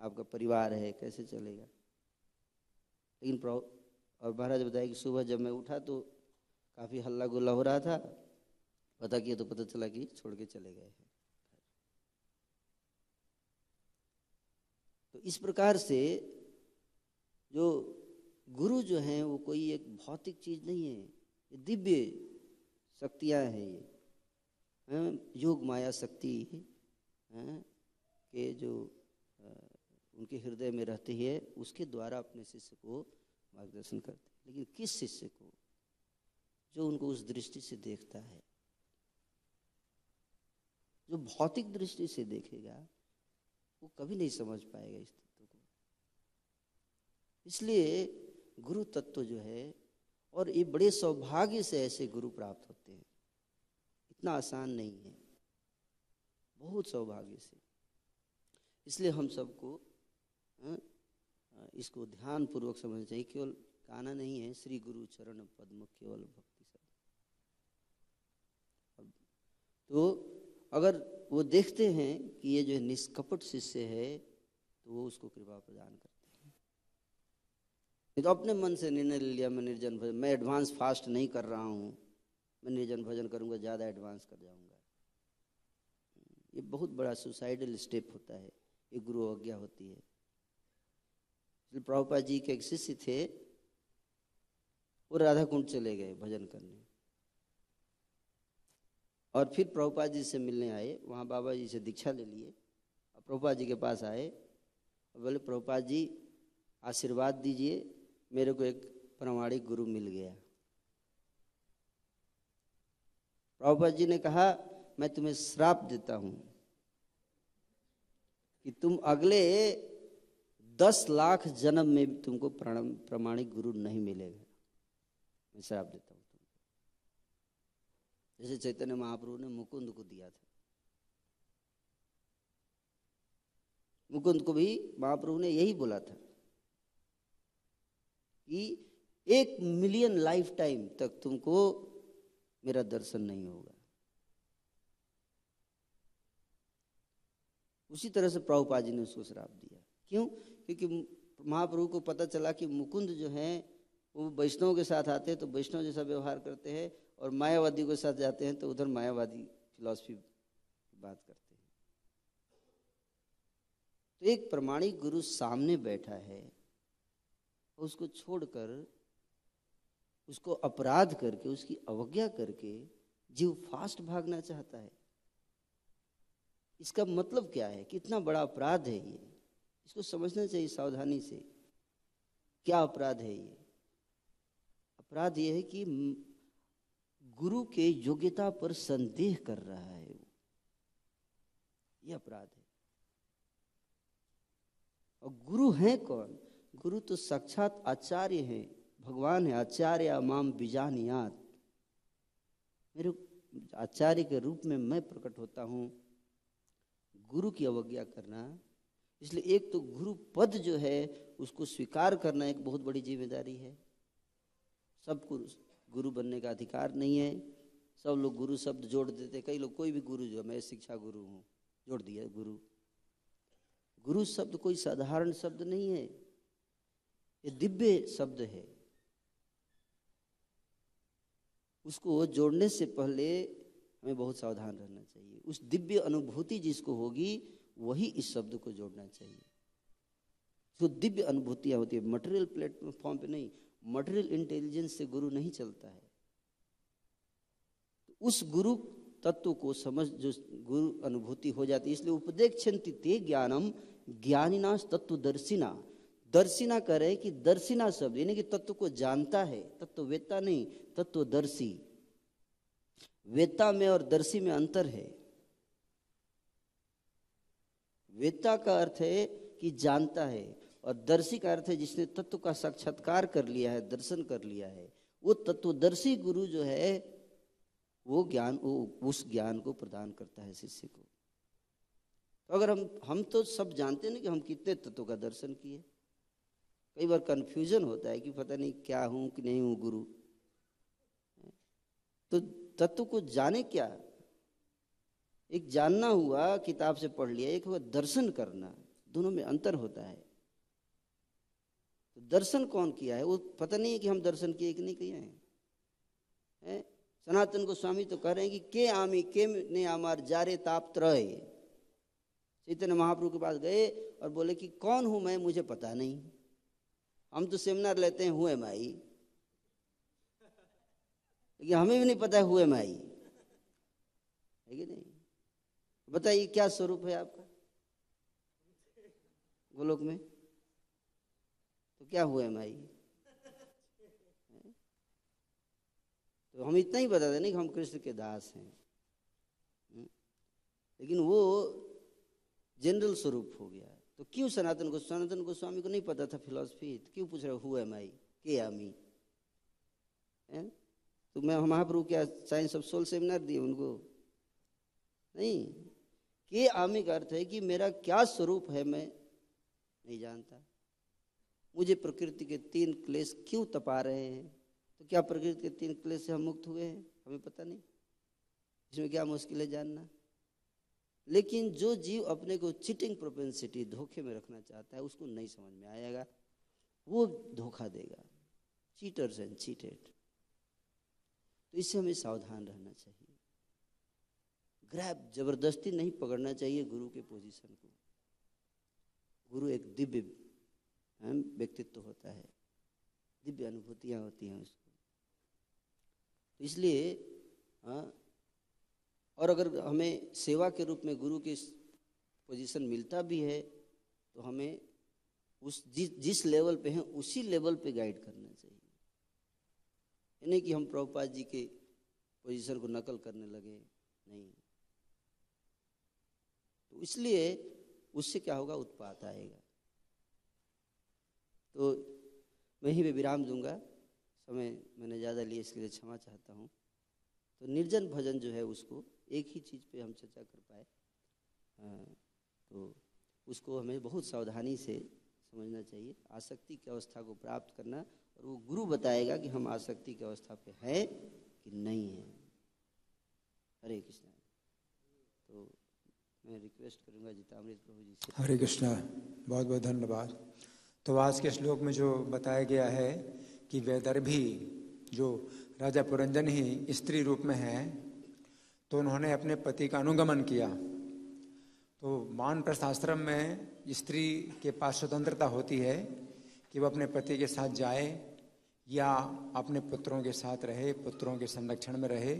Speaker 1: आपका परिवार है, कैसे चलेगा? लेकिन और महाराज बताया कि सुबह जब मैं उठा तो काफ़ी हल्ला गुल्ला हो रहा था। पता किया तो पता चला कि छोड़ के चले गए हैं। तो इस प्रकार से जो गुरु जो हैं, वो कोई एक भौतिक चीज़ नहीं है। ये दिव्य शक्तियाँ हैं ये। योग माया शक्ति के जो उनके हृदय में रहती है, उसके द्वारा अपने शिष्य को मार्गदर्शन करते हैं। लेकिन किस शिष्य को? जो उनको उस दृष्टि से देखता है। जो भौतिक दृष्टि से देखेगा वो कभी नहीं समझ पाएगा इस तत्व को। इसलिए गुरु तत्व जो है और ये बड़े सौभाग्य से ऐसे गुरु प्राप्त होते हैं। इतना आसान नहीं है। बहुत सौभाग्य से। इसलिए हम सबको हाँ, इसको ध्यान पूर्वक समझना चाहिए। केवल गाना नहीं है श्री गुरु चरण पद्म केवल भक्ति सब। तो अगर वो देखते हैं कि ये जो निष्कपट शिष्य है तो वो उसको कृपा प्रदान करते हैं। तो अपने मन से निर्णय ले लिया, मैं निर्जन भजन, मैं एडवांस फास्ट नहीं कर रहा हूँ। मैं निर्जन भजन करूँगा, ज़्यादा एडवांस कर जाऊँगा। ये बहुत बड़ा सुसाइडल स्टेप होता है। ये गुरु अज्ञा होती है। प्रभुपा जी के एक शिष्य थे, वो राधा कुंड चले गए भजन करने। और फिर प्रभुपाद जी से मिलने आए। वहाँ बाबा जी से दीक्षा ले लिए। और प्रभुपाद जी के पास आए। और बोले, प्रभुपाद जी, आशीर्वाद दीजिए। मेरे को एक प्रमाणिक गुरु मिल गया। प्रभुपाद जी ने कहा, मैं तुम्हें श्राप देता हूँ कि तुम अगले दस लाख जन्म में तुमको प्रमाणिक गुरु नहीं मिलेगा। मैं श्राप देता हूँ। जैसे चैतन्य महाप्रभु ने मुकुंद को दिया था। मुकुंद को भी महाप्रभु ने यही बोला था कि एक मिलियन लाइफ टाइम तक तुमको मेरा दर्शन नहीं होगा। उसी तरह से प्रभुपा जी ने उसको श्राप दिया। क्यों? क्योंकि महाप्रभु को पता चला कि मुकुंद जो है, वो वैष्णव के साथ आते हैं तो वैष्णव जैसा व्यवहार करते हैं और मायावादी के साथ जाते हैं तो उधर मायावादी फिलॉसफी की बात करते हैं। तो एक प्रमाणिक गुरु सामने बैठा है, उसको छोड़कर, उसको अपराध करके, उसकी अवज्ञा करके जीव फास्ट भागना चाहता है। इसका मतलब क्या है? कितना बड़ा अपराध है ये। इसको समझना चाहिए सावधानी से। क्या अपराध है ये? अपराध ये है कि गुरु के योग्यता पर संदेह कर रहा है वो। ये अपराध है। और गुरु हैं कौन? गुरु तो साक्षात आचार्य हैं। भगवान है, आचार्य माम बीजानियात। मेरे आचार्य के रूप में मैं प्रकट होता हूँ। गुरु की अवज्ञा करना। इसलिए एक तो गुरु पद जो है, उसको स्वीकार करना एक बहुत बड़ी ज़िम्मेदारी है। सबको गुरु बनने का अधिकार नहीं है। सब लोग गुरु शब्द जोड़ देते। कई लोग, कोई भी गुरु जो मैं शिक्षा गुरु हूँ, जोड़ दिया गुरु। गुरु शब्द कोई साधारण शब्द नहीं है। ये दिव्य शब्द है। उसको जोड़ने से पहले हमें बहुत सावधान रहना चाहिए। उस दिव्य अनुभूति जिसको होगी, वही इस शब्द को जोड़ना चाहिए। जो दिव्य अनुभूतियाँ होती है मटेरियल प्लेटफॉर्म पे नहीं मटेरियल इंटेलिजेंस से गुरु नहीं चलता है। तो उस गुरु तत्व को समझ, जो गुरु अनुभूति हो जाती है, इसलिए उपदेक्षंति ते ज्ञानम ज्ञानिनाश तत्वदर्शिना दर्शिना। दर्शिना करे कि दर्शिना शब्द, यानी कि तत्व को जानता है, तत्व वेता नहीं तत्वदर्शी वेता में और दर्शी में अंतर है। वेता का अर्थ है कि जानता है। और दर्शी का अर्थ है जिसने तत्व का साक्षात्कार कर लिया है, दर्शन कर लिया है, वो तत्वदर्शी गुरु जो है, वो ज्ञान, वो उस ज्ञान को प्रदान करता है शिष्य को। तो अगर हम हम तो सब जानते हैं कि हम कितने तत्व का दर्शन किए। कई बार कन्फ्यूज़न होता है कि पता नहीं क्या हूँ, कि नहीं हूँ गुरु। तो तत्व को जाने क्या? एक जानना हुआ, किताब से पढ़ लिया, एक हुआ दर्शन करना। दोनों में अंतर होता है। तो दर्शन कौन किया है? वो पता नहीं है कि हम दर्शन किए कि नहीं किए हैं। है? सनातन गोस्वामी तो कह रहे हैं कि के आमी, के ने आमार जारे ताप त्रय? चैतन्य महाप्रभु के पास गए और बोले कि कौन हूँ मैं? मुझे पता नहीं। हम तो सेमिनार लेते हैं, हुए माई। लेकिन हमें भी नहीं पता है, हुए माई। है कि नहीं? बताइए, क्या स्वरूप है आपका? गोलोक में? क्या हुआ माई? तो हम इतना ही बताते नहीं कि हम कृष्ण के दास हैं। हम्म? लेकिन वो जनरल स्वरूप हो गया। तो क्यों सनातन को, सनातन गोस्वामी को नहीं पता था फिलोसफी? तो क्यों पूछ रहे, हुआ माई? के आमी? तो मैं, महाप्रभु क्या साइंस ऑफ़ सोल सेमिनार दिए उनको? नहीं। के आमी का अर्थ है कि मेरा क्या स्वरूप है मैं नहीं जानता। मुझे प्रकृति के तीन क्लेश क्यों तपा रहे हैं? तो क्या प्रकृति के तीन क्लेश से हम मुक्त हुए हैं? हमें पता नहीं। इसमें क्या मुश्किल है जानना? लेकिन जो जीव अपने को चीटिंग प्रोपेंसिटी धोखे में रखना चाहता है, उसको नहीं समझ में आएगा। वो धोखा देगा। चीटर्स एंड चीटेड तो इससे हमें सावधान रहना चाहिए। ग्रैब ज़बरदस्ती नहीं पकड़ना चाहिए गुरु के पोजीशन को। गुरु एक दिव्य व्यक्तित्व होता है। दिव्य अनुभूतियाँ होती हैं उसको तो इसलिए हाँ और अगर हमें सेवा के रूप में गुरु की पोजीशन मिलता भी है तो हमें उस जिस जिस लेवल पे हैं, उसी लेवल पे गाइड करना चाहिए। नहीं कि हम प्रभुपाद जी के पोजीशन को नकल करने लगे, नहीं। तो इसलिए उससे क्या होगा? उत्पात आएगा। तो मैं ही विराम दूँगा। समय मैंने ज़्यादा लिए, इसके लिए क्षमा चाहता हूँ। तो निर्जन भजन जो है उसको एक ही चीज़ पे हम चर्चा कर पाए। तो उसको हमें बहुत सावधानी से समझना चाहिए। आसक्ति की अवस्था को प्राप्त करना और वो गुरु बताएगा कि हम आसक्ति की अवस्था पे हैं कि नहीं है। हरे कृष्णा। तो मैं रिक्वेस्ट करूँगा जीतामृत प्रभु जी से।
Speaker 2: हरे कृष्णा। बहुत बहुत धन्यवाद। तो आज के श्लोक में जो बताया गया है कि वैदर्भी, जो राजा पुरंजन ही स्त्री रूप में है तो उन्होंने अपने पति का अनुगमन किया। तो मान प्रस्थाश्रम में स्त्री के पास स्वतंत्रता होती है कि वह अपने पति के साथ जाए या अपने पुत्रों के साथ रहे, पुत्रों के संरक्षण में रहे,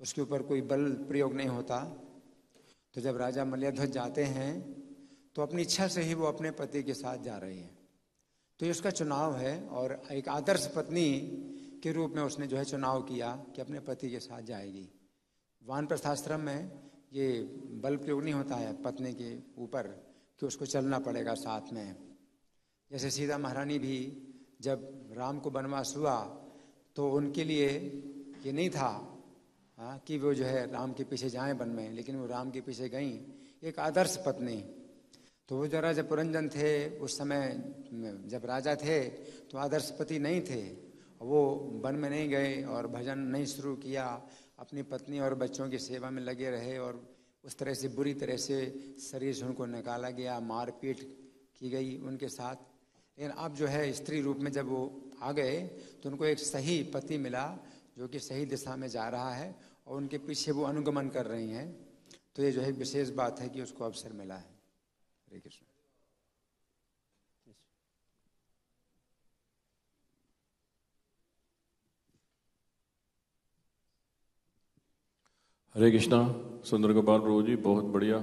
Speaker 2: उसके ऊपर कोई बल प्रयोग नहीं होता। तो जब राजा मल्याध्वज जाते हैं तो अपनी इच्छा से ही वो अपने पति के साथ जा रहे हैं। तो ये उसका चुनाव है और एक आदर्श पत्नी के रूप में उसने जो है चुनाव किया कि अपने पति के साथ जाएगी। वान प्रस्थाश्रम में ये बल प्रयोग नहीं होता है पत्नी के ऊपर कि उसको चलना पड़ेगा साथ में? जैसे सीता महारानी भी जब राम को वनवास हुआ तो उनके लिए ये नहीं था हाँ कि वो जो है राम के पीछे जाएँ वन में, लेकिन वो राम के पीछे गई। एक आदर्श पत्नी तो वो जो राजा पुरंजन थे, उस समय जब राजा थे तो आदर्श पति नहीं थे। वो वन में नहीं गए और भजन नहीं शुरू किया। अपनी पत्नी और बच्चों की सेवा में लगे रहे और उस तरह से, बुरी तरह से शरीर से उनको निकाला गया, मारपीट की गई उनके साथ। लेकिन अब जो है, स्त्री रूप में जब वो आ गए तो उनको एक सही पति मिला, जो कि सही दिशा में जा रहा है और उनके पीछे वो अनुगमन कर रही हैं। तो ये जो है, विशेष बात है कि उसको अवसर मिला है। हरे कृष्ण
Speaker 3: हरे कृष्णा सुंदर गोपाल प्रभु जी बहुत बढ़िया।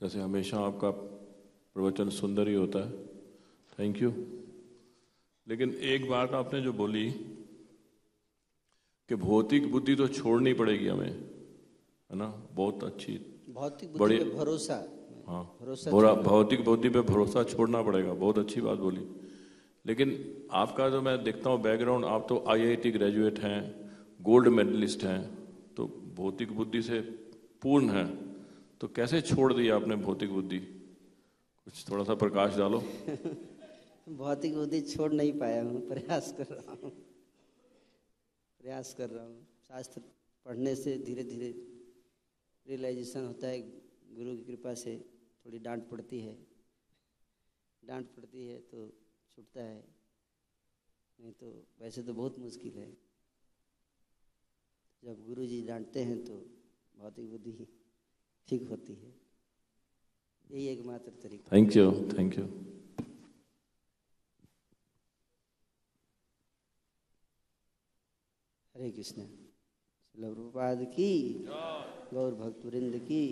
Speaker 3: जैसे हमेशा आपका प्रवचन सुंदर ही होता है। थैंक यू लेकिन एक बात आपने जो बोली कि भौतिक बुद्धि तो छोड़नी पड़ेगी हमें है ना? बहुत अच्छी
Speaker 1: भौतिक बुद्धि पे भरोसा।
Speaker 3: हाँ।
Speaker 1: भरोसा
Speaker 3: भोरा- भौतिक बुद्धि पे भरोसा छोड़ना पड़ेगा। बहुत अच्छी बात बोली। लेकिन आपका जो मैं देखता हूँ बैकग्राउंड आप तो आईआईटी ग्रेजुएट हैं गोल्ड मेडलिस्ट हैं तो भौतिक बुद्धि से पूर्ण है। तो कैसे छोड़ दिया आपने भौतिक बुद्धि? कुछ थोड़ा सा प्रकाश डालो।
Speaker 1: भौतिक बुद्धि छोड़ नहीं पाया हूँ। प्रयास कर रहा हूँ। प्रयास कर रहा हूँ। शास्त्र पढ़ने से धीरे धीरे रियलाइजेशन होता है। गुरु की कृपा से। थोड़ी डांट पड़ती है। डांट पड़ती है तो छूटता है। नहीं तो वैसे तो बहुत मुश्किल है। जब गुरु जी डांटते हैं तो भौतिक बुद्धि ठीक होती है। यही एकमात्र तरीका।
Speaker 3: Thank you thank you
Speaker 1: Hare Krishna. Prabhupada की गौर भक्त वृंद की।